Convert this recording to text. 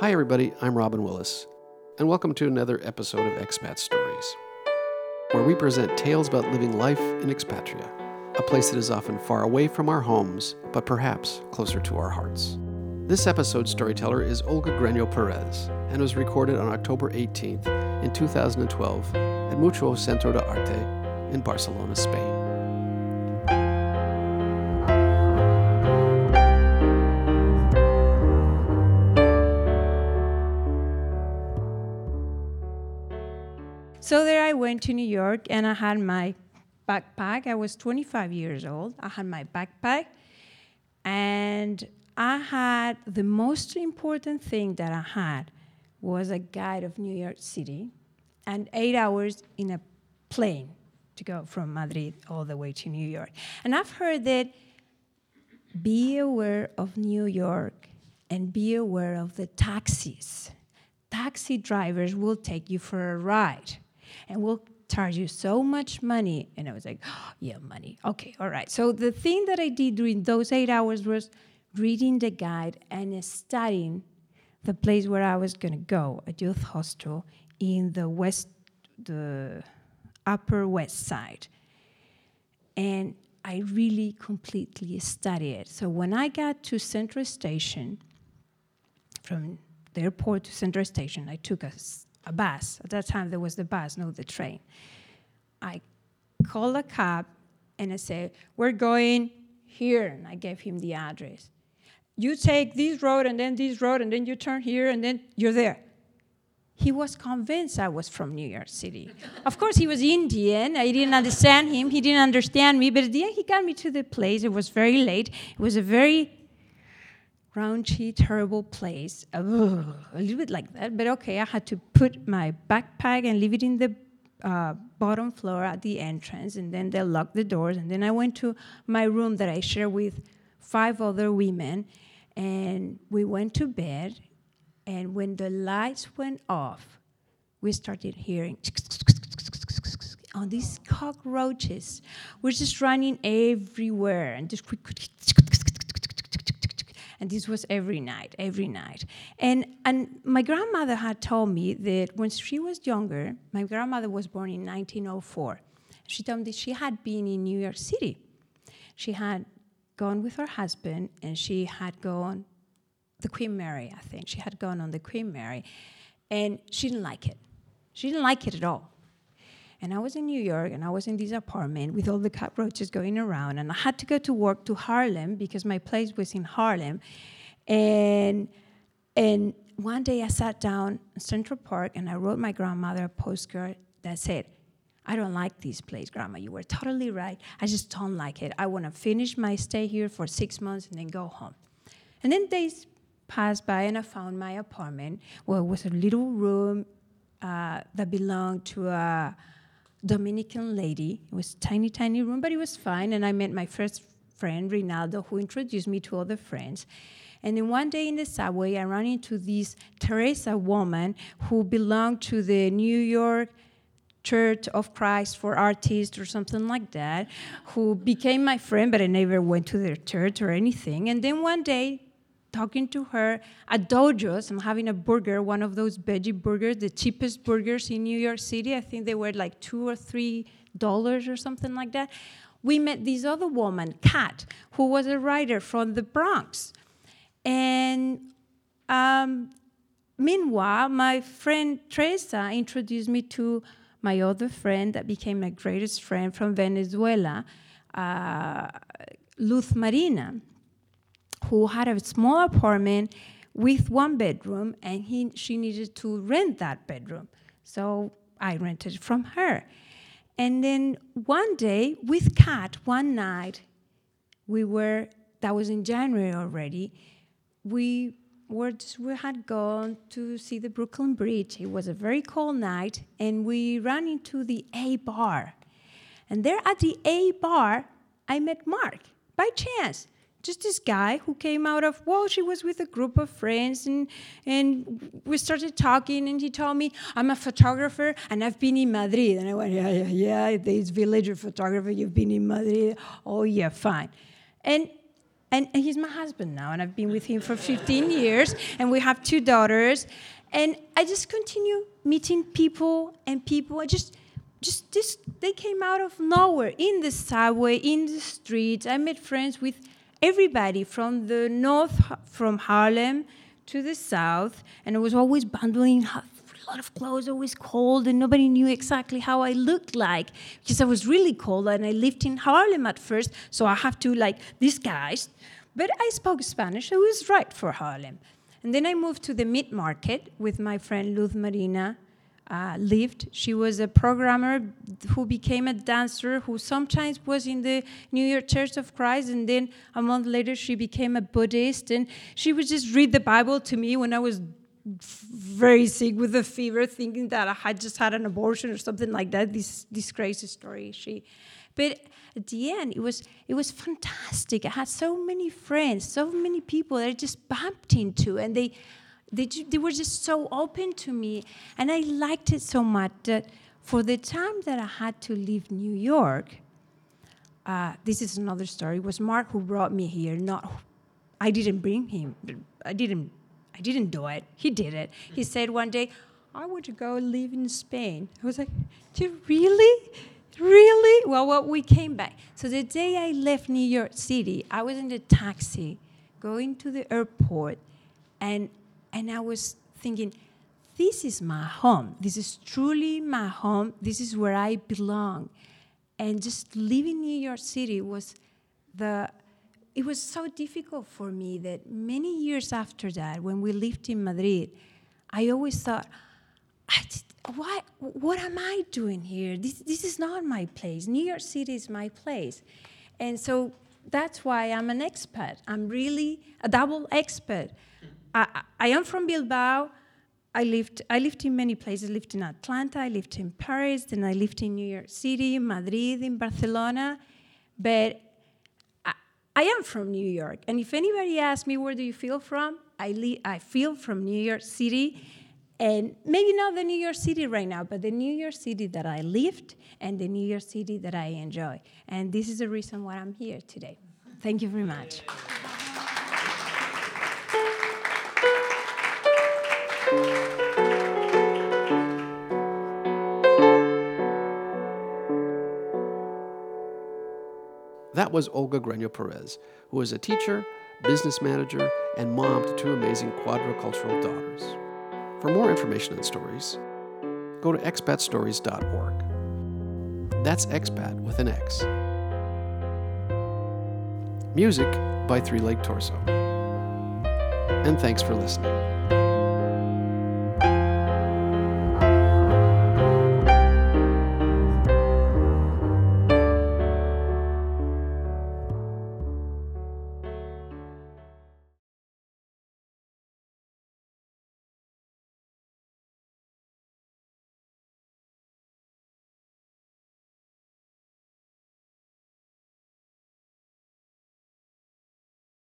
Hi, everybody. I'm Robin Willis, and welcome to another episode of Expat Stories, where we present tales about living life in expatria, a place that is often far away from our homes, but perhaps closer to our hearts. This episode's storyteller is Olga Greño Perez and was recorded on October 18th in 2012 at Mutuo Centro de Arte in Barcelona, Spain. So there I went to New York and I had my backpack. I was 25 years old. I had my backpack and I had the most important thing that I had was a guide of New York City and eight hours in a plane to go from Madrid all the way to New York. And I've heard that be aware of New York and be aware of the taxis. Taxi drivers will take you for a ride and we'll charge you so much money. And I was like, oh, yeah, money. Okay, all right. So the thing that I did during those eight hours was reading the guide and studying the place where I was going to go, a youth hostel in the west, the upper west side. And I really completely studied it. So when I got to Central Station, from the airport to Central Station, I took a a bus. At that time, there was the bus, not the train. I called a cab and I said, We're going here. And I gave him the address. You take this road and then this road, and then you turn here, and then you're there. He was convinced I was from New York City. of course, he was Indian. I didn't understand him. He didn't understand me. But at the end, he got me to the place. It was very late. It was a very raunchy, terrible place. a little bit like that, but okay, I had to put my backpack and leave it in the uh, bottom floor at the entrance, and then they locked the doors. And then I went to my room that I share with five other women, and we went to bed. And when the lights went off, we started hearing on these cockroaches. We're just running everywhere and just and this was every night, every night. And, and my grandmother had told me that when she was younger, my grandmother was born in 1904. She told me that she had been in New York City. She had gone with her husband and she had gone the Queen Mary, I think. She had gone on the Queen Mary and she didn't like it. She didn't like it at all. And I was in New York and I was in this apartment with all the cockroaches going around. And I had to go to work to Harlem because my place was in Harlem. And, and one day I sat down in Central Park and I wrote my grandmother a postcard that said, I don't like this place, Grandma. You were totally right. I just don't like it. I want to finish my stay here for six months and then go home. And then days passed by and I found my apartment where it was a little room uh, that belonged to a Dominican lady. It was tiny, tiny room, but it was fine. And I met my first friend, Rinaldo, who introduced me to other friends. And then one day in the subway, I ran into this Teresa woman who belonged to the New York Church of Christ for Artists or something like that, who became my friend, but I never went to their church or anything. And then one day, talking to her at Dojos. I'm having a burger, one of those veggie burgers, the cheapest burgers in New York City. I think they were like two or three dollars or something like that. We met this other woman, Kat, who was a writer from the Bronx. And um, meanwhile, my friend Teresa introduced me to my other friend that became my greatest friend from Venezuela, uh, Luz Marina who had a small apartment with one bedroom, and he, she needed to rent that bedroom. So I rented from her. And then one day with Kat, one night, we were, that was in January already, we were just, we had gone to see the Brooklyn Bridge. It was a very cold night, and we ran into the A bar. And there at the A bar, I met Mark by chance just this guy who came out of well she was with a group of friends and and we started talking and he told me i'm a photographer and i've been in madrid and i went yeah yeah yeah this villager photographer you've been in madrid oh yeah fine and and, and he's my husband now, and I've been with him for 15 years, and we have two daughters. And I just continue meeting people and people. I just, just this, they came out of nowhere in the subway, in the streets. I met friends with everybody from the north, from Harlem to the south, and I was always bundling a lot of clothes, always cold, and nobody knew exactly how I looked like because I was really cold and I lived in Harlem at first, so I have to like disguise. But I spoke Spanish, it was right for Harlem. And then I moved to the mid market with my friend Luz Marina. Uh, lived. She was a programmer who became a dancer who sometimes was in the New York Church of Christ, and then a month later she became a Buddhist. And she would just read the Bible to me when I was very sick with a fever, thinking that I had just had an abortion or something like that. This this crazy story. She, but at the end, it was it was fantastic. I had so many friends, so many people that I just bumped into, and they they they were just so open to me, and I liked it so much that for the time that I had to leave New York. Uh, this is another story. It was Mark who brought me here. Not, I didn't bring him. I didn't I didn't do it. He did it. He said one day, I want to go live in Spain. I was like, really? Really? Well, well, we came back. So the day I left New York City, I was in the taxi going to the airport, and, and I was thinking, this is my home. This is truly my home. This is where I belong. And just leaving New York City was the it was so difficult for me that many years after that, when we lived in Madrid, I always thought, I why, what am I doing here? This, this is not my place. New York City is my place. And so that's why I'm an expat. I'm really a double expat. I, I am from Bilbao. I lived, I lived in many places. I lived in Atlanta, I lived in Paris, then I lived in New York City, Madrid, in Barcelona. But I am from New York, and if anybody asks me where do you feel from, I, le- I feel from New York City, and maybe not the New York City right now, but the New York City that I lived and the New York City that I enjoy. And this is the reason why I'm here today. Thank you very much. That was Olga Greño Perez, who is a teacher, business manager, and mom to two amazing quadricultural daughters. For more information and stories, go to expatstories.org. That's expat with an X. Music by Three Leg Torso. And thanks for listening.